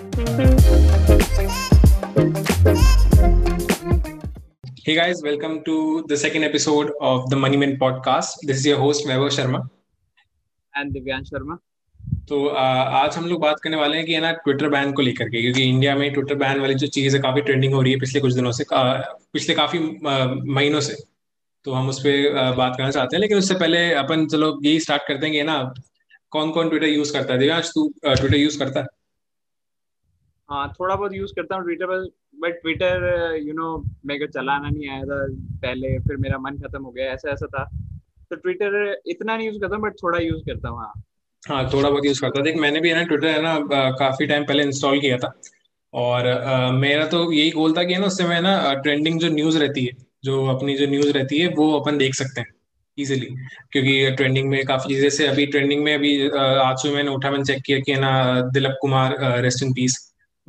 Hey guys, welcome to the second episode of the Money Men podcast. This is your host Vaibhav Sharma. And Divyan Sharma. तो आज हम लोग बात करने वाले हैं कि है ना ट्विटर बैन को लेकर के क्योंकि इंडिया में ट्विटर बैन वाली जो चीज़ है काफ़ी ट्रेंडिंग हो रही है पिछले कुछ दिनों से पिछले काफ़ी महीनों से तो हम उस पर बात करना चाहते हैं लेकिन उससे पहले अपन चलो यही स्टार्ट करते हैं कि है ना कौन कौन ट्विटर यूज़ करता है दिव्यांश तू ट्विटर यूज़ करता है हाँ थोड़ा बहुत यूज़ करता हूँ ट्विटर पर बट ट्विटर यू नो मेरे को चलाना नहीं आया था पहले फिर मेरा मन खत्म हो गया ऐसा ऐसा था। तो ट्विटर इतना नहीं यूज़ करता बट थोड़ा यूज़ करता हूँ हाँ। हाँ थोड़ा बहुत यूज़ करता देख मैंने भी है ना ट्विटर है ना काफ़ी टाइम पहले इंस्टॉल किया था। और आ, मेरा तो यही गोल था कि है ना उससे मैं ना ट्रेंडिंग जो न्यूज़ रहती है जो अपनी जो न्यूज़ रहती है वो अपन देख सकते हैं इजिली क्योंकि ट्रेंडिंग में काफ़ी चीज़ें से अभी ट्रेंडिंग में अभी आज सुबह मैंने उठा मैंने चेक किया कि ना Dilip Kumar rest in peace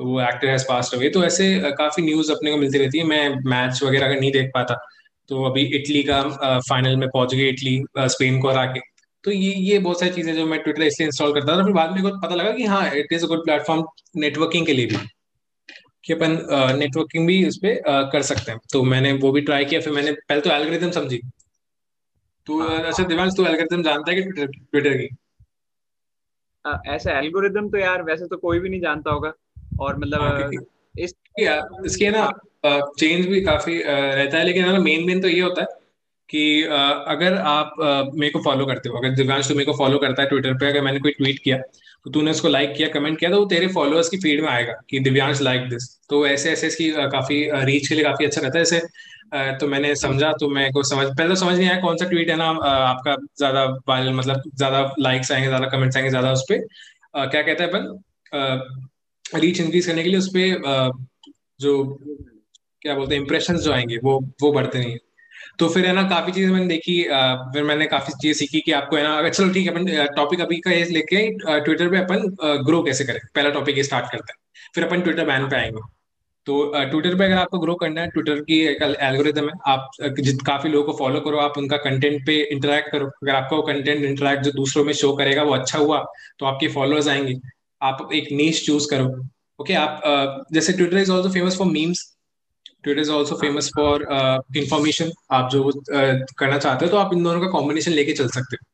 वो एक्टर हैज़ पास्ट अवे तो ऐसे काफ़ी न्यूज़ अपने को मिलती रहती है। मैं मैच वगैरह अगर नहीं देख पाता तो अभी इटली का फाइनल में पहुँच गई इटली स्पेन को हरा के। तो ये ये बहुत सारी चीज़ें जो मैं ट्विटर इसलिए इंस्टॉल करता था फिर बाद में पता लगा कि हाँ it is a good platform networking के लिए भी कि अपन नेटवर्किंग भी उस पर कर सकते हैं। तो मैंने वो भी ट्राई किया फिर मैंने पहले तो एल्गोरिथम समझी। तू अच्छा दिवांश तू एल्गोरिथम जानता है कि ट्विटर ट्विटर की? ऐसा एल्गोरिथम तो यार वैसे तो कोई भी नहीं जानता होगा। और मतलब हाँ, इस इसके ना चेंज भी काफ़ी रहता है लेकिन मेन मेन तो ये होता है कि अगर आप मेरे को फॉलो करते हो अगर दिव्यांश तो मेरे को फॉलो करता है ट्विटर पे अगर मैंने कोई ट्वीट किया तो तूने उसको लाइक किया कमेंट किया तो वो तेरे फॉलोअर्स की फ़ीड में आएगा कि दिव्यांश लाइक दिस तो ऐसे ऐसे इसकी काफ़ी रीच के लिए काफ़ी अच्छा रहता है ऐसे तो मैंने समझा तो मेरे को समझ पहले तो समझ नहीं आया कौन सा ट्वीट है ना आपका ज़्यादा वायरल मतलब ज़्यादा लाइक्स आएँगे ज़्यादा कमेंट्स आएँगे ज़्यादा उस पर क्या कहते हैं अपन? रीच इंक्रीज करने के लिए उस पर जो क्या बोलते हैं इंप्रेशन जो आएँगे, वो वो बढ़ते नहीं है। तो फिर है ना, काफ़ी चीज़ें मैंने देखी फिर मैंने काफ़ी चीज़ें सीखी कि आपको है ना चलो ठीक है, अपन टॉपिक अभी का लेके ट्विटर पे अपन ग्रो कैसे करें? पहला टॉपिक ये स्टार्ट करते हैं। फिर अपन ट्विटर बैन पे आएँगे। तो ट्विटर पे अगर आपको ग्रो करना है ट्विटर की एक एल्गोरिथम है, आप जित, काफ़ी लोगों को फॉलो करो, आप उनका कंटेंट पे इंटरेक्ट करो। अगर आपका वो कंटेंट इंटरेक्ट जो दूसरों में शो करेगा, वो अच्छा हुआ तो आपके फॉलोअर्स आएँगे। आप एक नीच चूज़ करो। ओके आप जैसे Twitter is also famous for memes Twitter is also famous for information आप जो करना चाहते हो तो आप इन दोनों का कॉम्बिनेशन लेके चल सकते हो।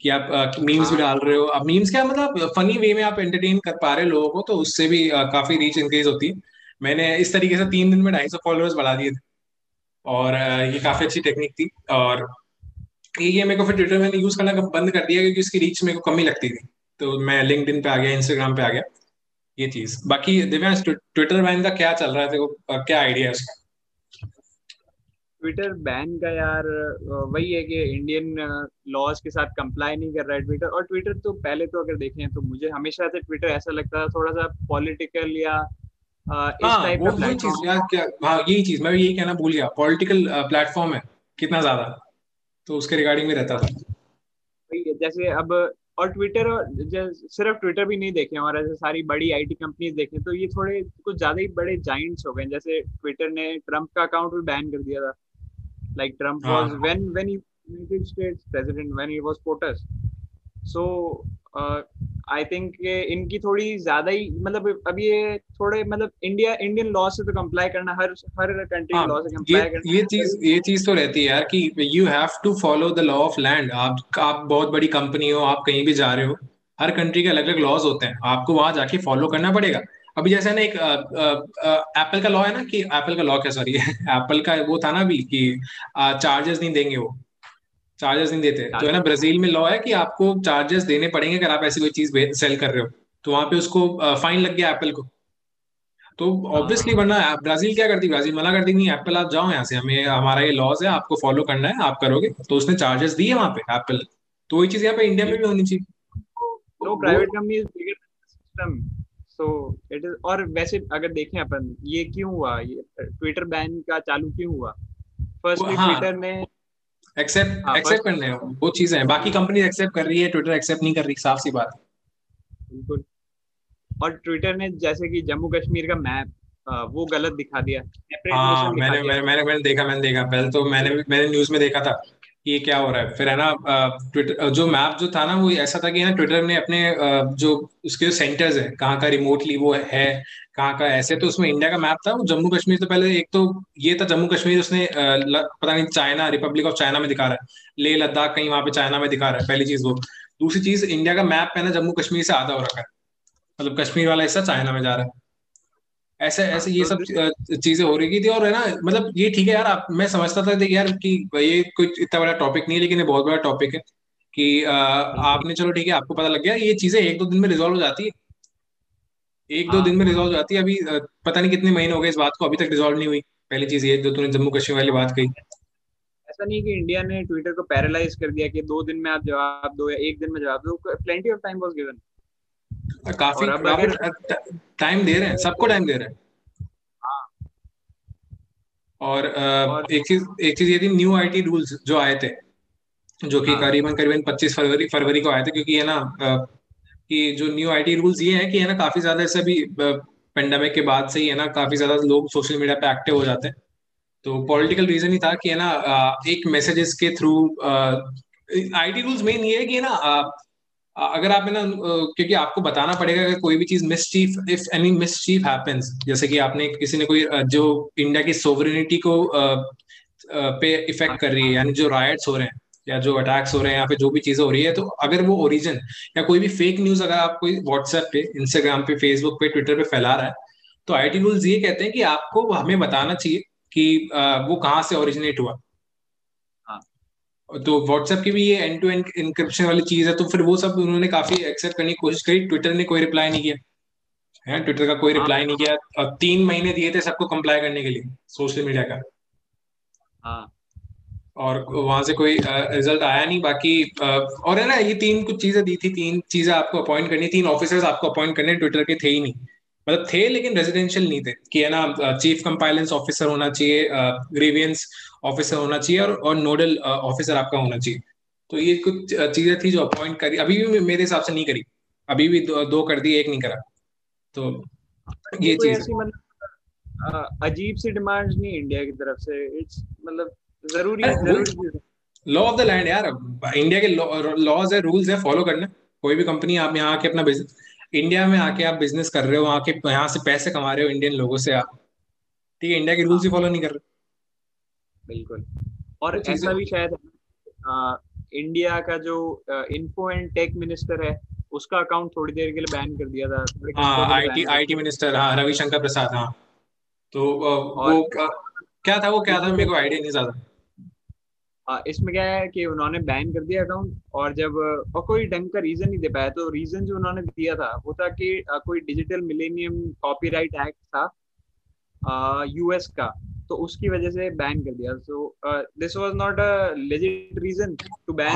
कि आप मीम्स भी डाल रहे हो। आप मीम्स क्या मतलब फनी वे में आप एंटरटेन कर पा रहे हो लोगों को तो उससे भी काफ़ी रीच इंक्रीज होती है। मैंने इस तरीके से तीन दिन में ढाई सौ फॉलोअर्स बढ़ा दिए थे। और ये काफ़ी अच्छी टेक्निक थी। और ये मेरे को फिर ट्विटर मैंने यूज़ करना बंद कर दिया क्योंकि उसकी रीच मेरे को कम ही लगती थी। तो मैं लिंक पे आ गया इंस्टाग्राम पे आ गया ये चीज़। बाकी दिव्यांश ट्विटर बैन का क्या चल रहा है? देखो क्या आइडिया है उसका? ट्विटर बैन का यार वही है कि इंडियन लॉज के साथ कंप्लाई नहीं कर रहा है ट्विटर और ट्विटर तो पहले तो अगर देखें तो मुझे हमेशा से ट्विटर ऐसा लगता था थोड़ा सा पॉलिटिकल या हाँ, वो वही चीज़ यार क्या हाँ यही चीज़ मैं यही कहना भूल गया। पॉलिटिकल प्लेटफॉर्म है कितना ज़्यादा तो उसके रिगार्डिंग में रहता था। जैसे अब और ट्विटर सिर्फ़ ट्विटर भी नहीं देखे और ऐसे सारी बड़ी आईटी कंपनीज़ देखे तो ये थोड़े कुछ ज़्यादा ही बड़े जाइंट्स हो गए जैसे ट्विटर ने ट्रंप का अकाउंट भी बैन कर दिया था। Like Trump was when when he United States president when he was POTUS so I think इनकी थोड़ी ज़्यादा ही मतलब अब ये थोड़े मतलब इंडिया इंडियन लॉ से तो कंप्लाई करना हर हर कंट्री लॉ से कंप्लाई करना ये चीज़ ये चीज़ तो रहती है यार कि you have to follow the law of land आप आप बहुत बड़ी कंपनी हो आप कहीं भी जा रहे हो हर कंट्री के अलग अलग लॉज होते हैं। आपको वहाँ जाके फॉलो करना पड़ेगा। अभी जैसे ना एक एप्पल का लॉ है ना कि एप्पल का लॉ क्या सॉरी एप्पल का वो था ना अभी कि चार्जेस नहीं देंगे वो। चार्जेस नहीं देते। तो है ना ब्राज़ील में लॉ है कि आपको चार्जेस देने पड़ेंगे अगर आप ऐसी कोई चीज़ सेल कर रहे हो। तो वहाँ पे उसको फाइन लग गया एप्पल को। तो ऑब्वियसली हाँ। वरना ब्राज़ील क्या करती? ब्राज़ील मना करती नहीं एप्पल आप जाओ यहाँ से हमें हमारा ये लॉज है आपको फॉलो करना है आप करोगे। तो उसने चार्जेस दिए वहाँ पे एप्पल तो वही चीज़ यहाँ पे इंडिया में भी होनी चाहिए। तो private company system so it is और वैसे अगर देखें अपन ये क्यों हुआ? ये ट्विटर बैन का चालू क्यों हुआ? फर्स्टली ट्विटर हाँ। ने एक्सेप्ट एक्सेप्ट करने वो चीज़ें हैं। बाकी कंपनी एक्सेप्ट कर रही है ट्विटर एक्सेप्ट नहीं कर रही साफ़ सी बात बिल्कुल। और ट्विटर ने जैसे कि जम्मू कश्मीर का मैप वो गलत दिखा दिया। हाँ मैंने मैंने मैंने देखा मैंने देखा। पहले तो मैंने मैंने न्यूज़ में देखा था। ये क्या हो रहा है? फिर है ना ट्विटर जो मैप जो था ना, वो ऐसा था कि ना ट्विटर ने अपने जो उसके जो सेंटर्स है, कहाँ का रिमोटली वो है, कहाँ का ऐसे तो उसमें इंडिया का मैप था, वो जम्मू कश्मीर तो पहले एक तो ये था जम्मू कश्मीर उसने पता नहीं चाइना रिपब्लिक ऑफ़ चाइना में दिखा रहा है। ले लद्दाख कहीं वहाँ पे चाइना में दिखा रहा है, पहली चीज़ वो। दूसरी चीज़ इंडिया का मैप है ना, जम्मू कश्मीर से आधा हो रखा है। मतलब कश्मीर वाला हिस्सा चाइना में जा रहा है। ऐसे हाँ, ऐसे ये तो सब चीज़ें हो रही थी और है ना मतलब ये ठीक है यार आप मैं समझता था यार कि ये कोई इतना बड़ा टॉपिक नहीं है लेकिन ये बहुत बड़ा टॉपिक है कि आ, आपने चलो ठीक है आपको पता लग गया ये चीज़ें एक दो दिन में रिजोल्व हो जाती है। एक दो हाँ। दिन में रिजोल्व हो जाती है अभी पता नहीं कितने महीने हो गए इस बात को अभी तक रिजोल्व नहीं हुई। पहली चीज़ ये जो तूने जम्मू कश्मीर वाली बात कही। ऐसा नहीं कि इंडिया ने ट्विटर को पैरालाइज कर दिया कि दो दिन में आप जवाब दो या एक दिन में जवाब दो plenty of time was given काफ़ी टाइम दे रहे हैं सबको टाइम दे रहे हैं हाँ। और, और एक चीज़ एक चीज़ ये थी न्यू आईटी रूल्स जो आए थे जो कि हाँ। करीबन करीबन 25 फरवरी फरवरी को आए थे क्योंकि है ना कि जो न्यू आईटी रूल्स ये है कि है ना काफ़ी ज़्यादा ऐसे भी पेंडेमिक के बाद से ही है ना काफ़ी ज़्यादा लोग सोशल मीडिया पे एक्टिव हो जाते हैं तो पॉलिटिकल रीजन ही था कि है ना एक मैसेजेस के थ्रू आईटी रूल्स मेन ये है कि है ना अगर आप ना क्योंकि आपको बताना पड़ेगा अगर कोई भी चीज़ mischief if any mischief happens जैसे कि आपने किसी ने कोई जो इंडिया की सोवरेनिटी को पे इफ़ेक्ट कर रही है, यानी जो राइट्स हो रहे हैं, या जो अटैक्स हो रहे हैं, या फिर जो भी चीज़ें हो रही है तो अगर वो ओरिजिन या कोई भी फेक न्यूज़ अगर आप कोई व्हाट्सएप पे इंस्टाग्राम पे फेसबुक पे ट्विटर पे फैला रहा है तो आई टी रूल्स ये कहते हैं कि आपको हमें बताना चाहिए कि वो कहाँ से ओरिजिनेट हुआ। तो व्हाट्सएप की भी ये एंड टू एंड इंक्रिप्शन वाली चीज़ है तो फिर वो सब उन्होंने काफ़ी एक्सेप्ट करने की कोशिश करी। ट्विटर ने कोई रिप्लाई नहीं किया। है ट्विटर का कोई रिप्लाई हाँ। नहीं किया। और तीन महीने दिए थे सबको कंप्लाई करने के लिए सोशल मीडिया का। हाँ। और वहाँ से कोई रिज़ल्ट आया नहीं बाकी और है ना ये तीन कुछ चीज़ें दी थी तीन चीज़ें आपको अपॉइंट करनी तीन ऑफिसर्स आपको अपॉइंट करने ट्विटर के थे ही नहीं। मतलब थे लेकिन रेजिडेंशियल नहीं थे। कि है ना चीफ कंपाइलेंस ऑफिसर होना चाहिए ग्रेवियंस ऑफिसर होना चाहिए और, और नोडल ऑफिसर आपका होना चाहिए। तो ये कुछ चीज़ें थी जो अपॉइंट करी। अभी भी मेरे हिसाब से नहीं करी। अभी भी दो, दो कर दी एक नहीं करा। तो ये चीज़ मतलब अजीब सी डिमांड नहीं इंडिया की तरफ़ से। इट्स मतलब ज़रूरी ज़रूरी लॉ ऑफ़ द लैंड यार। इंडिया के लॉज है रूल्स है फॉलो करना। कोई भी कंपनी आप यहाँ आके अपना बिज़नेस इंडिया में आके आप बिज़नेस कर रहे हो आके यहाँ से पैसे कमा रहे हो इंडियन लोगों से आप। ठीक है इंडिया के रूल्स ही फॉलो नहीं कर रहे। बिल्कुल। और ऐसा भी शायद आ, इंडिया का जो इन्फो एंड टेक मिनिस्टर है उसका अकाउंट थोड़ी देर के लिए बैन कर दिया था। हाँ आईटी आईटी मिनिस्टर हाँ रविशंकर प्रसाद हाँ। तो वो क्या था वो क्या था मेरे को आइडिया नहीं ज़्यादा। इसमें क्या है कि उन्होंने बैन कर दिया अकाउंट और जब, और कोई ढंग का रीजन नहीं दे पाया तो रीजन जो उन्होंने दिया था, वो था कि कोई डिजिटल मिलेनियम कॉपीराइट एक्ट था यूएस का। तो उसकी वजह से बैन कर दिया। So this was not a legit reason to ban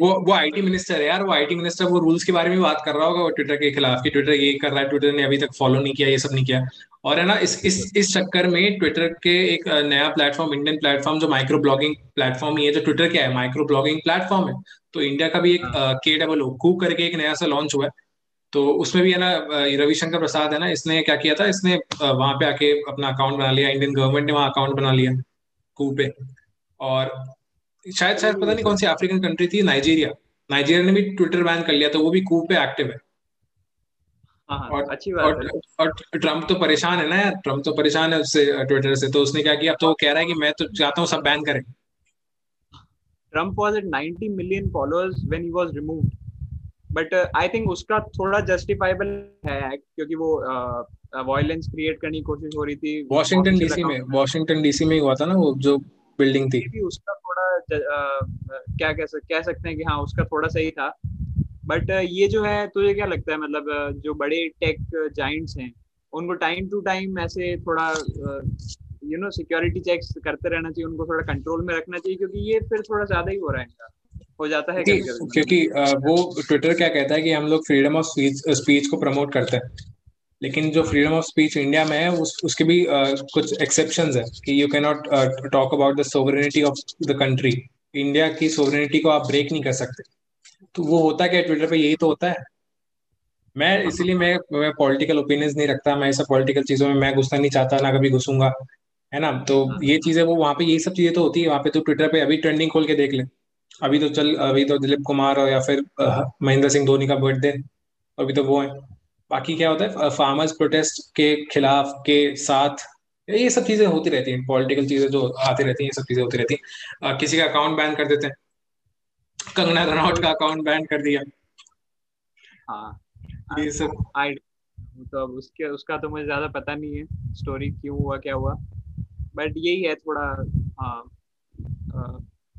वो वो आईटी मिनिस्टर है यार वो आईटी मिनिस्टर वो रूल्स के बारे में बात कर रहा होगा वो ट्विटर के खिलाफ कि ट्विटर ये कर रहा है ट्विटर ने अभी तक फॉलो नहीं किया ये सब नहीं किया। और है ना इस इस इस चक्कर में ट्विटर के एक नया प्लेटफॉर्म इंडियन प्लेटफॉर्म जो माइक्रो ब्लॉगिंग प्लेटफॉर्म ही है जो ट्विटर क्या है माइक्रो ब्लॉगिंग प्लेटफॉर्म है तो इंडिया का भी एक के डबल ओ कू करके एक नया सा लॉन्च हुआ है। तो उसमें भी है ना रविशंकर प्रसाद है ना इसने क्या किया था इसने वहाँ पे आके अपना अकाउंट बना लिया इंडियन गवर्नमेंट ने वहाँ अकाउंट बना लिया कू पे। और शायद शायद पता नहीं कौन सी अफ्रीकन कंट्री थी नाइजीरिया नाइजीरिया ने भी ट्विटर बैन कर लिया तो वो भी कू पे एक्टिव है। हाँ, हाँ, और अच्छी बात और, और ट्रंप तो परेशान है ना यार ट्रंप तो परेशान है उससे ट्विटर से। तो उसने क्या किया अब तो वो कह रहा है कि मैं तो चाहता हूँ सब बैन करें। Trump was at 90 million followers when he was removed but I think उसका थोड़ा जस्टिफाइबल है क्योंकि वो वायलेंस uh, क्रिएट करने की कोशिश हो रही थी। वॉशिंगटन डीसी में वॉशिंगटन डीसी में हुआ था ना वो जो बिल्डिंग थी। भी उसका थोड़ा ज, uh, क्या कह सकते कह सकते हैं कि हाँ उसका थोड़ा सही था। बट uh, ये जो है तुझे क्या लगता है मतलब uh, जो बड़े टेक जाइंट्स हैं उनको टाइम टू टाइम ऐसे थोड़ा यू नो सिक्योरिटी चेक्स करते रहना चाहिए उनको थोड़ा कंट्रोल में रखना चाहिए क्योंकि ये फिर थोड़ा ज़्यादा ही हो रहा है। इनका हो जाता है क्योंकि वो ट्विटर क्या कहता है कि हम लोग फ्रीडम ऑफ़ स्पीच स्पीच को प्रमोट करते हैं। लेकिन जो फ्रीडम ऑफ़ स्पीच इंडिया में है उस उसके भी uh, कुछ एक्सेप्शन है कि you can not talk about the sovereignty of the country India की सोवरेनिटी को आप ब्रेक नहीं कर सकते। तो वो होता क्या ट्विटर पे यही तो होता है। मैं इसीलिए मैं मैं पॉलिटिकल ओपिनियंस नहीं रखता मैं ऐसा पॉलिटिकल चीज़ों में मैं घुसना नहीं चाहता ना कभी घुसूँगा है ना? तो हाँ। ये चीज़ें वो वहाँ पे ये सब चीज़ें तो होती है वहाँ पे तो ट्विटर पे अभी ट्रेंडिंग खोल के देख ले। अभी तो चल अभी तो दिलीप कुमार और या फिर महेंद्र सिंह धोनी का बर्थडे अभी तो वो है। बाकी क्या होता है फार्मर्स प्रोटेस्ट के खिलाफ के साथ ये सब चीज़ें होती रहती हैं। पॉलिटिकल चीज़ें जो आती रहती हैं ये सब चीज़ें होती रहती हैं। किसी का अकाउंट बैन कर देते हैं। कंगना रनौत तो का अकाउंट बैन कर दिया। हाँ। ये सब। आई तो अब उसके उसका तो मुझे ज़्यादा पता नहीं है स्टोरी क्यों हुआ क्या हुआ। बट यही है थोड़ा हाँ।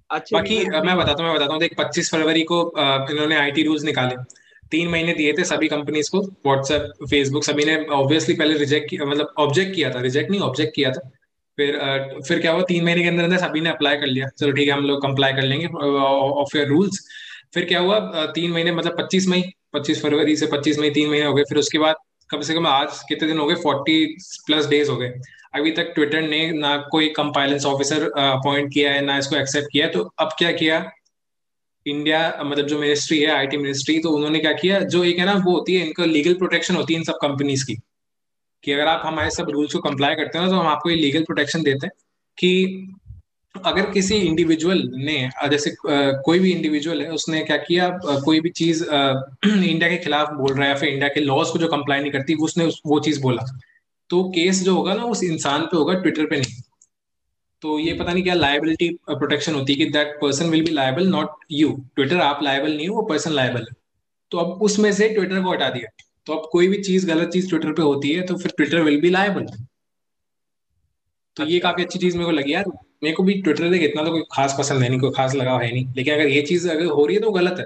अच्छे बाकी भी मैं बताता हूँ मैं बताता हूँ। देख पच्चीस फरवरी को इन्होंने आईटी रूल्स निकाले। तीन महीने दिए थे सभी कंपनीज़ को व्हाट्सएप फेसबुक सभी ने ऑब्वियसली पहले रिजेक्ट किया मतलब ऑब्जेक्ट किया था रिजेक्ट नहीं ऑब्जेक्ट किया था। फिर फिर क्या हुआ? तीन महीने के अंदर अंदर सभी ने अप्लाई कर लिया। चलो ठीक है हम लोग कंप्लाई कर लेंगे ऑफ़ योर रूल्स फिर क्या हुआ? तीन महीने मतलब पच्चीस मई पच्चीस फरवरी से पच्चीस मई तीन महीने हो गए। फिर उसके बाद कम से कम आज कितने दिन हो गए? फोर्टी प्लस डेज़ हो गए। अभी तक ट्विटर ने ना कोई कंपाइलेंस ऑफिसर अपॉइंट किया है, ना इसको एक्सेप्ट किया है तो अब क्या किया? इंडिया मतलब जो मिनिस्ट्री है आईटी मिनिस्ट्री तो उन्होंने क्या किया? जो एक है ना, वो होती है, इनका लीगल प्रोटेक्शन होती है इन सब कंपनीज़ की। कि अगर आप हमारे सब रूल्स को कंप्लाई करते हो ना तो हम आपको ये लीगल प्रोटेक्शन देते हैं कि अगर किसी इंडिविजुअल ने जैसे कोई भी इंडिविजुअल है उसने क्या किया कोई भी चीज़ इंडिया के खिलाफ बोल रहा है या फिर इंडिया के लॉज को जो कंप्लाई नहीं करती उसने वो चीज़ बोला। तो केस जो होगा ना उस इंसान पे होगा ट्विटर पे नहीं। तो ये पता नहीं क्या लाइबिलिटी प्रोटेक्शन होती है कि that person will be liable not you Twitter आप लायबल नहीं हो वो पर्सन लाइबल है। तो अब उसमें से ट्विटर को हटा दिया। तो अब कोई भी चीज़ गलत चीज़ ट्विटर पे होती है तो फिर ट्विटर विल बी लायबल तो ये अच्छा। काफ़ी अच्छी चीज़ मेरे को लगी यार। मेरे को भी ट्विटर देख इतना तो कोई खास पसंद है नहीं कोई खास लगाव है नहीं। लेकिन अगर ये चीज़ अगर हो रही है तो गलत है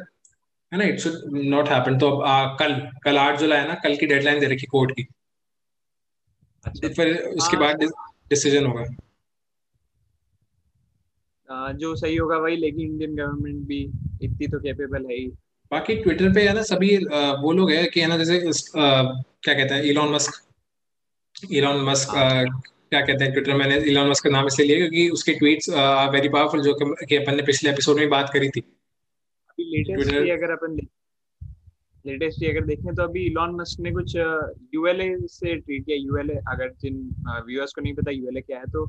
है ना? इट शुड नॉट हैपन तो अब आ, कल कल आठ जुलाई है ना कल की डेडलाइन दे रखी कोर्ट की। अच्छा। फिर उसके हाँ। बाद डिसीज़न होगा। अ, जो सही होगा वही लेकिन इंडियन गवर्नमेंट भी इतनी तो कैपेबल है ही। बाकी ट्विटर पे है ना सभी वो लोग है कि है ना जैसे क्या कहते हैं इलॉन मस्क इलॉन मस्क हाँ। क्या कहते हैं ट्विटर मैंने इलॉन मस्क का नाम इसलिए लिया क्योंकि उसके ट्वीट्स वेरी पावरफुल जो कि अपन ने पिछले एपिसोड में बात करी थी। अभी लेटेस्ट अगर अपन लेटेस्ट अगर देखें तो अभी इलॉन मस्क ने कुछ यूएलए से ट्वीट किया। यूएलए अगर जिन व्यूअर्स को नहीं पता यूएलए क्या है तो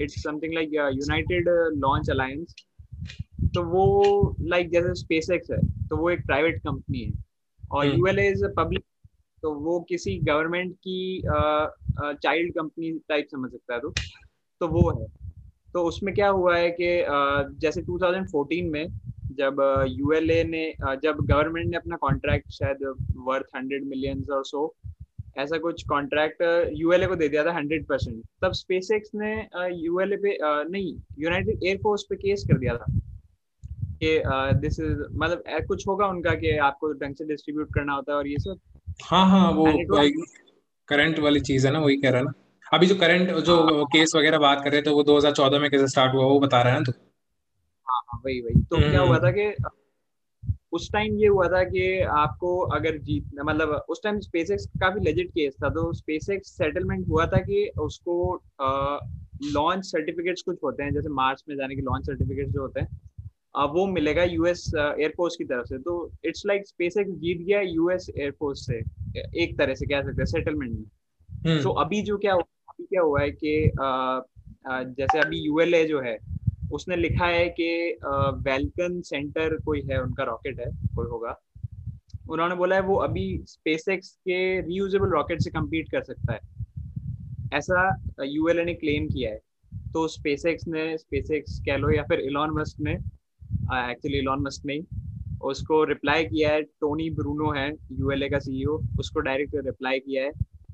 it's something like United Launch Alliance तो वो लाइक जैसे स्पेस एक्स है तो वो एक प्राइवेट कंपनी है। और यूएलए इज़ अ पब्लिक तो वो किसी गवर्नमेंट की चाइल्ड कंपनी टाइप समझ सकता है तो। तो वो है। तो उसमें क्या हुआ है कि जैसे 2014 में जब यूएलए ने जब गवर्नमेंट ने अपना कॉन्ट्रैक्ट शायद वर्थ हंड्रेड मिलियंस और सो ऐसा कुछ कॉन्ट्रैक्ट यूएलए को दे दिया था हंड्रेड परसेंट तब स्पेसएक्स ने यूएलए पे नहीं यूनाइटेड एयरफोर्स पे केस कर दिया था कि दिस इज़ मतलब कुछ होगा उनका कि आपको ढंग से डिस्ट्रीब्यूट करना होता है और ये सब। हाँ हाँ वो करंट वाली चीज़ है ना वही कह रहा है ना। अभी जो करंट हाँ। जो केस वगैरह बात कर रहे थे वो 2014 में कैसे स्टार्ट हुआ वो बता रहा है तो? हाँ हाँ, वही वही। तो क्या हुआ था हम्म कि उस टाइम ये हुआ था कि आपको अगर जीत मतलब उस टाइम स्पेसएक्स काफ़ी लेजिट केस था तो स्पेसएक्स सेटलमेंट हुआ था कि उसको लॉन्च सर्टिफिकेट्स कुछ होते हैं जैसे मार्च में जाने के लॉन्च सर्टिफिकेट्स जो होते हैं वो मिलेगा यूएस एयरफोर्स की तरफ़ से। तो इट्स लाइक स्पेसएक्स जीत गया यूएस एयरफोर्स से एक तरह से कह सकते हैं सेटलमेंट में। सो हम्म अभी जो क्या हुआ अभी क्या हुआ है कि जैसे अभी यूएलए जो है उसने लिखा है कि वेलकन सेंटर कोई है उनका रॉकेट है कोई होगा। उन्होंने बोला है वो अभी स्पेसएक्स के रीयूजेबल रॉकेट से कम्पीट कर सकता है। ऐसा यूएलए ने क्लेम किया है। तो स्पेसएक्स ने स्पेसएक्स कह लो या फिर इलॉन मस्क ने एक्चुअली इलॉन मस्क ने ही उसको रिप्लाई किया है टोनी ब्रूनो है यूएलए का सीईओ उसको डायरेक्ट रिप्लाई किया है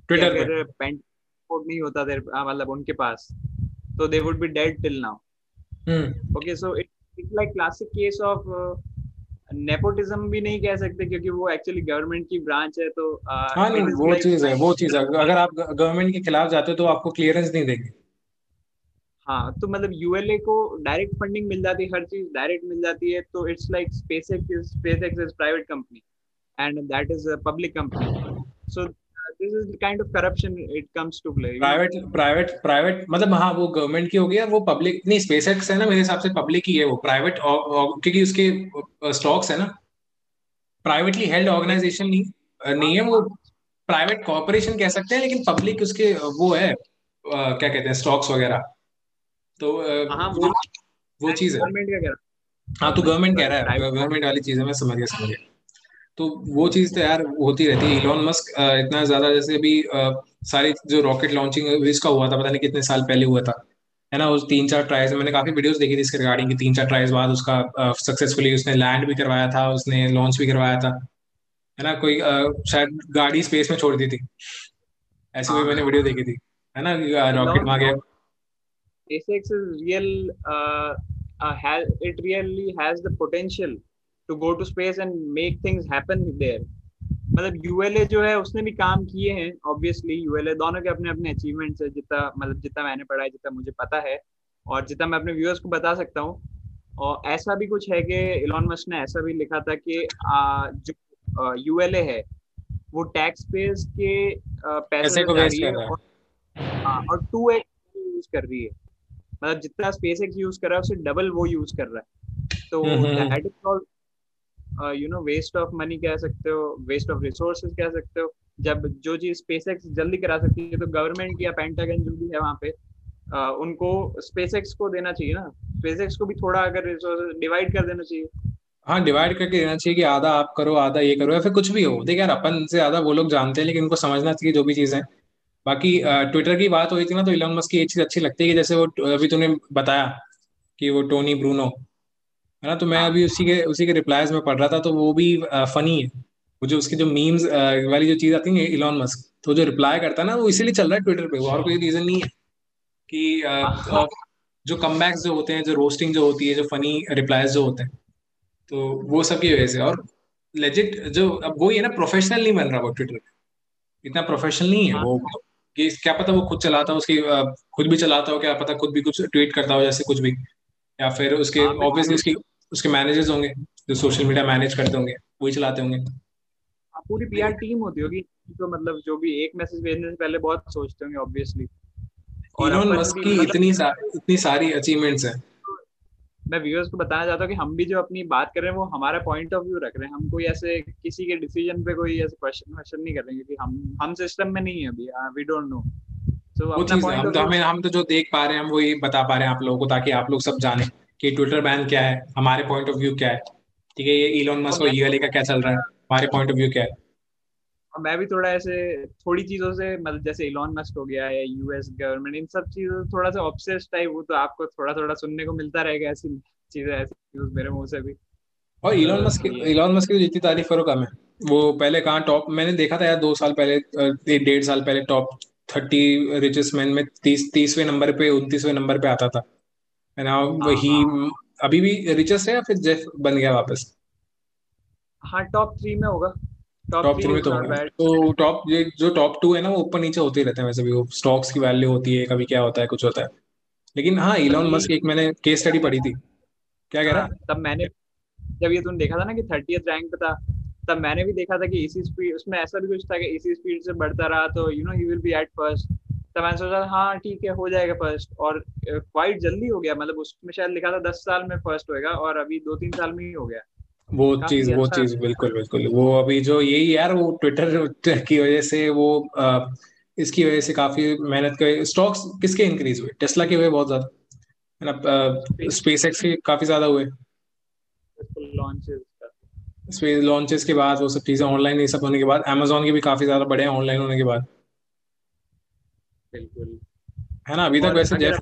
ट्विटर पे। पेंट नहीं होता देर मतलब उनके पास तो they would be dead till now okay so it it's like classic case of nepotism भी नहीं कह सकते क्योंकि वो एक्चुअली गवर्नमेंट की ब्रांच है तो हाँ नहीं इट इज़ वो चीज़ है वो चीज़ है। अगर आप गवर्नमेंट के खिलाफ जाते हो तो आपको क्लियरेंस नहीं देंगे। हाँ तो मतलब यूएलए को डायरेक्ट फंडिंग मिल जाती है, हर चीज़ डायरेक्ट मिल जाती है तो it's like SpaceX is SpaceX is private company and that is a public company so this is the kind of corruption it comes to play private private private मतलब हाँ वो government की हो है वो पब्लिक नहीं स्पेस एक्स है ना, मेरे हिसाब से पब्लिक ही है वो प्राइवेट क्योंकि उसके स्टॉक्स है ना। प्राइवेटली हेल्ड ऑर्गेनाइजेशन नहीं नहीं है वो प्राइवेट कॉर्पोरेशन कह सकते हैं, लेकिन पब्लिक उसके वो है क्या कहते हैं स्टॉक्स वगैरह। तो हाँ वो वो चीज़ है। हाँ? तो गवर्नमेंट कह रहा है। गवर्नमेंट वाली चीज़ है मैं समझ गया समझ गया। तो वो चीज़ तो यार होती रहती है। इलॉन मस्क इतना ज़्यादा जैसे अभी सारी जो रॉकेट लॉन्चिंग इसका हुआ था पता नहीं कितने साल पहले हुआ था। है ना उस तीन चार ट्राइज मैंने काफ़ी वीडियोस देखी थी इसके रिगार्डिंग की तीन चार ट्राइज बाद उसका सक्सेसफुली उसने लैंड भी करवाया था उसने लॉन्च भी करवाया था। है ना कोई शायद गाड़ी स्पेस में छोड़ दी थी। ऐसी कोई मैंने वीडियो देखी थी। है ना रॉकेट वहाँ SpaceX is real uh, uh, has it really has the potential to go to space and make things happen there. मतलब यूएलए जो है उसने भी काम किए हैं ऑब्वियसली यूएलए दोनों के अपने अपने अचीवमेंट्स है जितना मतलब जितना मैंने पढ़ा है जितना मुझे पता है और जितना मैं अपने व्यूअर्स को बता सकता हूँ। और ऐसा भी कुछ है कि इलॉन मस्क ने ऐसा भी लिखा था कि आ, जो यूएलए है वो टैक्स पेज के पैसे को वेस्ट कर रहा है। हाँ, और टू एक्स यूज़ कर रही है। मतलब जितना स्पेस एक्स यूज़ कर रहा है उससे डबल वो यूज़ कर रहा है। तो that is you know waste of money कह सकते हो वेस्ट ऑफ़ रिसोर्सेज कह सकते हो। जब जो चीज़ स्पेस एक्स जल्दी करा सकती है तो गवर्नमेंट या पेंटागन जो भी है वहाँ पे uh, उनको स्पेस एक्स को देना चाहिए ना। स्पेस एक्स को भी थोड़ा अगर रिसोर्सेज डिवाइड कर देना चाहिए। हाँ डिवाइड करके देना चाहिए कि आधा आप करो आधा ये करो या फिर कुछ भी हो। देख यार अपन से ज़्यादा वो लोग जानते हैं लेकिन उनको समझना चाहिए जो भी चीज़ है। बाकी ट्विटर की बात हुई थी ना तो इलॉन मस्क की एक चीज़ अच्छी लगती है कि जैसे वो अभी तूने बताया कि वो टोनी ब्रूनो है ना? तो मैं अभी उसी के उसी के रिप्लाईज में पढ़ रहा था तो वो भी फनी है। वो जो उसकी जो मीम्स वाली जो चीज़ आती है इलॉन मस्क तो जो रिप्लाई करता है ना वो इसीलिए चल रहा है ट्विटर पे। वो और कोई रीजन नहीं है कि जो कम जो होते हैं जो रोस्टिंग जो होती है जो फनी रिप्लाईज जो होते हैं तो वो सब की वजह से। और लेजिट जो अब वो ही है ना प्रोफेशनल नहीं बन रहा वो ट्विटर इतना प्रोफेशनल नहीं है। वो कि क्या पता वो खुद चलाता हो उसकी खुद भी चलाता हो क्या पता खुद भी कुछ ट्वीट करता हो जैसे कुछ भी। या फिर उसके ऑब्वियसली उसकी उसके मैनेजर्स होंगे जो सोशल मीडिया मैनेज करते होंगे वही चलाते होंगे। हाँ, पूरी पीआर टीम होती होगी तो मतलब जो भी एक मैसेज भेजने से पहले बहुत सोचते होंगे ऑब्वियसली और इलॉन मस्क की मतलब इतनी सा, इतनी सारी अचीवमेंट्स हैं। मैं व्यूअर्स को बताना चाहता हूँ कि हम भी जो अपनी बात कर रहे हैं वो हमारा पॉइंट ऑफ़ व्यू रख रहे हैं। हम कोई ऐसे किसी के डिसीज़न पे कोई ऐसे क्वेश्चन क्वेश्चन नहीं कर रहे क्योंकि हम हम सिस्टम में नहीं है अभी वी डोंट नो तो वो चीज़ हम तो हमें हम तो जो देख पा रहे हैं हम वही बता पा रहे हैं आप लोगों को ताकि आप लोग सब जाने कि ट्विटर बैन क्या है हमारे पॉइंट ऑफ़ व्यू क्या है। ठीक है ये इलोन मस्क और ये का क्या चल रहा है हमारे पॉइंट ऑफ़ व्यू क्या है। मैं भी थोड़ा ऐसे थोड़ी चीज़ों से मतलब जैसे इलॉन मस्क हो गया या यूएस गवर्नमेंट इन सब चीज़ों से थोड़ा सा ऑब्सेस्ड टाइप वो तो आपको थोड़ा थोड़ा सुनने को मिलता रहेगा ऐसी चीज़ें ऐसी मेरे मुँह से भी। और इलॉन मस्क इलॉन मस्क की जितनी तारीफ़ करो कम है। वो पहले कहाँ टॉप मैंने देखा था यार दो साल पहले डेढ़ साल पहले टॉप थर्टी रिचेस्ट मैन में तीस तीसवें नंबर पे उनतीसवें नंबर पे आता था। वही हाँ, हाँ। अभी भी रिचेस्ट है या फिर जेफ बन गया वापस? हाँ टॉप थ्री में होगा। टॉप थ्री में तो तो टॉप ये जो टॉप टू है ना वो ऊपर नीचे होते ही रहते हैं वैसे भी। वो स्टॉक्स की वैल्यू होती है कभी क्या होता है कुछ होता है। लेकिन हाँ इलॉन मस्क एक मैंने केस स्टडी पढ़ी थी। क्या कह रहा हाँ, तब मैंने जब ये तुमने देखा था ना कि थर्टी रैंक पे था तब मैंने भी देखा था कि इसी स्पीड उसमें ऐसा भी कुछ था कि इसी स्पीड से बढ़ता रहा तो you know he will be at first तब मैंने सोचा हाँ ठीक है हो जाएगा फ़र्स्ट और क्वाइट जल्दी हो गया मतलब उसमें शायद लिखा था दस साल में फ़र्स्ट होएगा और अभी दो तीन साल में ही हो गया। वो चीज़ वो अच्छा चीज़ बिल्कुल बिल्कुल। वो अभी जो यही यार वो ट्विटर की वजह से वो आ, इसकी वजह से काफ़ी मेहनत कर स्टॉक्स किसके इंक्रीज हुए? टेस्ला के हुए बहुत ज़्यादा। है ना स्पेस एक्स के काफ़ी ज़्यादा हुए। स्पेस लॉन्चेस के। बाद वो सब चीज़ें ऑनलाइन ये सब होने के बाद अमेजोन के भी काफ़ी ज़्यादा बड़े हैं ऑनलाइन होने के बाद। बिल्कुल। है ना अभी तक वैसे जेफ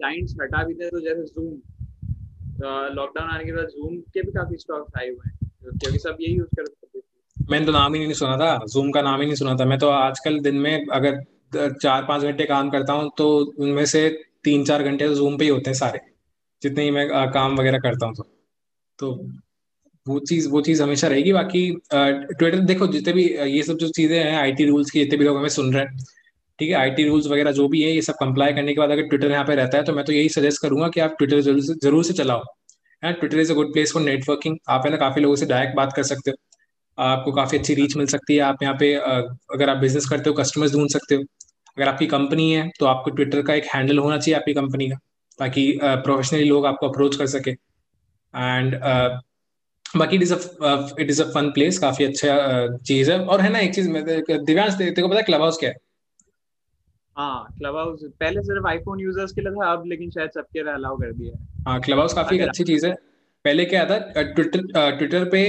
क्लाइंट्स हटा भी थे तो जैसे जूम लॉकडाउन आने के बाद जूम के भी काफ़ी स्टॉक्स आए हुए हैं। क्योंकि सब यही यूज़ करते थे। मैंने तो नाम ही नहीं सुना था। जूम का नाम ही नहीं सुना था। मैं तो आजकल दिन में अगर चार पाँच घंटे काम करता हूँ तो उनमें से तीन चार घंटे तो जूम पे ही होते हैं सारे। जितने ही मैं काम वगैरह करता हूँ तो। तो वो चीज़ वो चीज़ हमेशा रहेगी। बाकी ट्विटर देखो, जितने भी ये सब जो चीज़ें हैं आईटी रूल्स की, जितने भी लोग हमें सुन रहे हैं ठीक है आईटी रूल्स वगैरह जो भी है, ये सब कंप्लाई करने के बाद अगर ट्विटर यहाँ पे रहता है तो मैं तो यही सजेस्ट करूँगा कि आप ट्विटर ज़रूर से ज़रूर से चलाओ। है Twitter is a good place for networking आप है ना, काफ़ी लोगों से डायरेक्ट बात कर सकते हो। आपको काफ़ी अच्छी रीच मिल सकती है। आप यहाँ पे अगर आप बिज़नेस करते हो कस्टमर्स ढूंढ सकते हो। अगर आपकी कंपनी है तो आपको ट्विटर का एक हैंडल होना चाहिए आपकी कंपनी का, ताकि प्रोफेशनली लोग आपको अप्रोच कर सके। एंड बाकी it is it is a fun place काफ़ी अच्छा चीज़ है। और है ना, एक चीज़ दिव्यांश को पता क्लब हाउस क्या है? हाँ क्लब हाउस पहले सिर्फ़ आईफोन यूज़र्स के लिए था अब लेकिन शायद सबके लिए अलाउ कर दिया है। हाँ क्लब हाउस काफ़ी एक अच्छी चीज़ है। पहले क्या था ट्विटर ट्विटर पे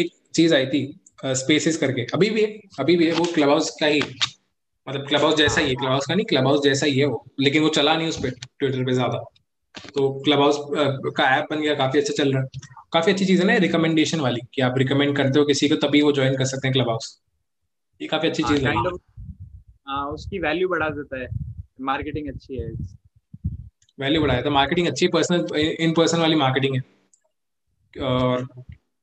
एक चीज़ आई थी स्पेसिस करके। अभी भी है अभी भी है वो क्लब हाउस का ही मतलब क्लब हाउस जैसा ही है क्लब हाउस का नहीं क्लब हाउस जैसा ही है वो लेकिन वो चला नहीं उस पर ट्विटर पे ज़्यादा। तो क्लब हाउस का ऐप बन गया काफ़ी अच्छा चल रहा है। काफ़ी अच्छी चीज़ है ना रिकमेंडेशन वाली कि आप रिकमेंड करते हो किसी को तभी वो ज्वाइन कर सकते हैं क्लब हाउस ये काफ़ी अच्छी चीज़ है। हाँ उसकी वैल्यू बढ़ा देता है। मार्केटिंग अच्छी है। वैल्यू बढ़ाया तो मार्केटिंग अच्छी पर्सनल इन पर्सन वाली मार्केटिंग है। और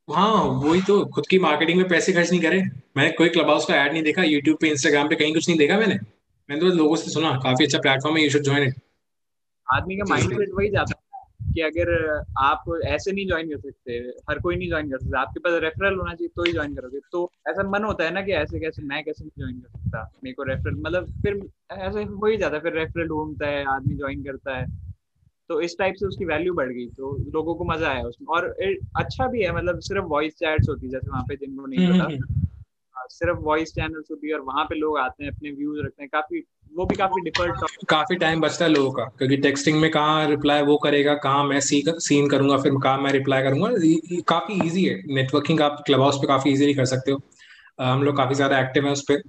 हाँ वही तो खुद की मार्केटिंग में पैसे खर्च नहीं करे। मैंने कोई क्लब हाउस का ऐड नहीं देखा यूट्यूब पे इंस्टाग्राम पे कहीं कुछ नहीं देखा मैंने। मैंने तो लोगों से सुना काफ़ी अच्छा प्लेटफॉर्म है यू शुड ज्वाइन इट आदमी का माइंड वही जाता है। कि अगर आप ऐसे नहीं ज्वाइन कर सकते हर कोई नहीं ज्वाइन कर सकता आपके पास रेफरल होना चाहिए तो ही ज्वाइन करोगे। तो ऐसा मन होता है ना कि ऐसे कैसे मैं कैसे नहीं ज्वाइन कर सकता? मेरे को रेफरल मतलब फिर ऐसे हो ही जाता है फिर रेफरल ढूंढता है आदमी ज्वाइन करता है। तो इस टाइप से उसकी वैल्यू बढ़ गई तो लोगों को मज़ा आया उसमें। और अच्छा भी है मतलब सिर्फ़ वॉइस चैट्स होती है जैसे वहाँ पे जिनको नहीं हम्म, पता। हम्म, हम्म। सिर्फ़ वॉइस चैनल्स होती है और वहाँ पे लोग आते हैं अपने व्यूज़ रखते हैं काफ़ी वो भी काफ़ी डिफर्ट काफ़ी टाइम बचता है लोगों का, क्योंकि टेक्सटिंग में कहाँ रिप्लाई वो करेगा, कहाँ मैं सी सीन करूँगा, फिर कहाँ मैं रिप्लाई करूँगा काफ़ी इजी है। नेटवर्किंग आप क्लब हाउस पे काफ़ी इजीली कर सकते हो। हम लोग काफ़ी ज़्यादा एक्टिव हैं उस पर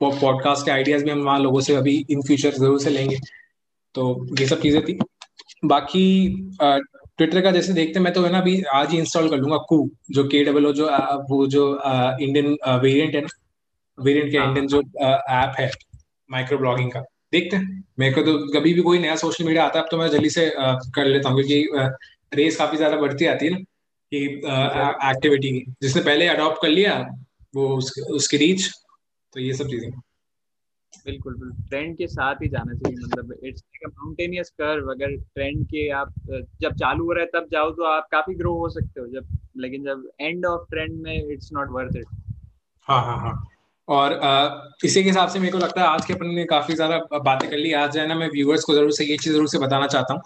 पॉडकास्ट के आइडियाज़ भी हम वहाँ लोगों से अभी इन फ्यूचर ज़रूर से लेंगे। तो ये सब चीज़ें थी। बाकी ट्विटर का जैसे देखते मैं तो है ना अभी आज ही इंस्टॉल कर लूँगा कू जो के डबल जो वो जो इंडियन वेरिएंट है ना वेरिएंट का इंडियन जो ऐप है माइक्रो ब्लॉगिंग का देखते हैं। मेरे को तो कभी भी कोई नया सोशल मीडिया आता है अब तो मैं जल्दी से कर लेता हूँ क्योंकि रेस काफ़ी ज़्यादा बढ़ती आती है ना कि एक्टिविटी की। जिसने पहले अडॉप्ट कर लिया वो उसकी रीच तो ये सब चीज़ें। बिल्कुल बिल्कुल। ट्रेंड के साथ ही जाना चाहिए मतलब it's like a mountainous curve अगर ट्रेंड के आप जब चालू हो रहा है तब जाओ तो आप काफ़ी ग्रो हो सकते हो जब लेकिन जब एंड ऑफ़ ट्रेंड में इट्स नॉट वर्थ इट हाँ हाँ हाँ। और इसी के हिसाब से मेरे को लगता है आज के अपन ने काफ़ी ज़्यादा बातें कर ली। आज है ना मैं व्यूअर्स को ज़रूर से ये चीज़ ज़रूर से बताना चाहता हूँ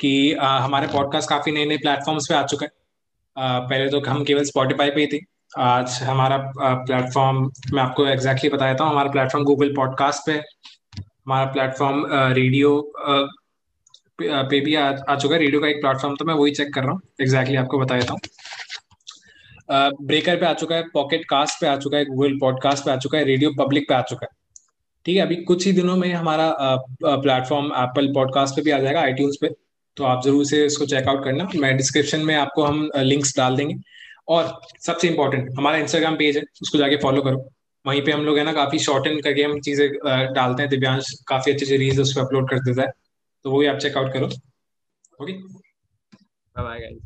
कि हमारे पॉडकास्ट काफ़ी नए नए प्लेटफॉर्म्स पे आ चुके हैं। पहले तो हम केवल स्पॉटिफाई पे ही थे। आज हमारा प्लेटफॉर्म मैं आपको एग्जैक्टली बता देता हूँ हमारा प्लेटफॉर्म गूगल पॉडकास्ट पे हमारा प्लेटफॉर्म रेडियो पे भी आ, आ चुका है। रेडियो का एक प्लेटफॉर्म तो मैं वही चेक कर रहा हूँ। एग्जैक्टली आपको बता देता हूँ। ब्रेकर पे आ चुका है पॉकेट कास्ट पे आ चुका है गूगल पॉडकास्ट पे आ चुका है रेडियो पब्लिक पे आ चुका है। ठीक है, अभी कुछ ही दिनों में हमारा प्लेटफॉर्म एप्पल पॉडकास्ट पे भी आ जाएगा आई पे। तो आप ज़रूर से इसको चेकआउट करना। मैं डिस्क्रिप्शन में आपको हम लिंक्स डाल देंगे। और सबसे इंपॉर्टेंट हमारा इंस्टाग्राम पेज है, उसको जाके फॉलो करो। वहीं पे हम लोग है ना, काफ़ी शॉर्ट एंड करके हम चीज़ें डालते हैं। दिव्यांश काफ़ी अच्छी अच्छी रील्स उस पर अपलोड कर देता है। तो वो भी आप चेकआउट करो। Okay bye guys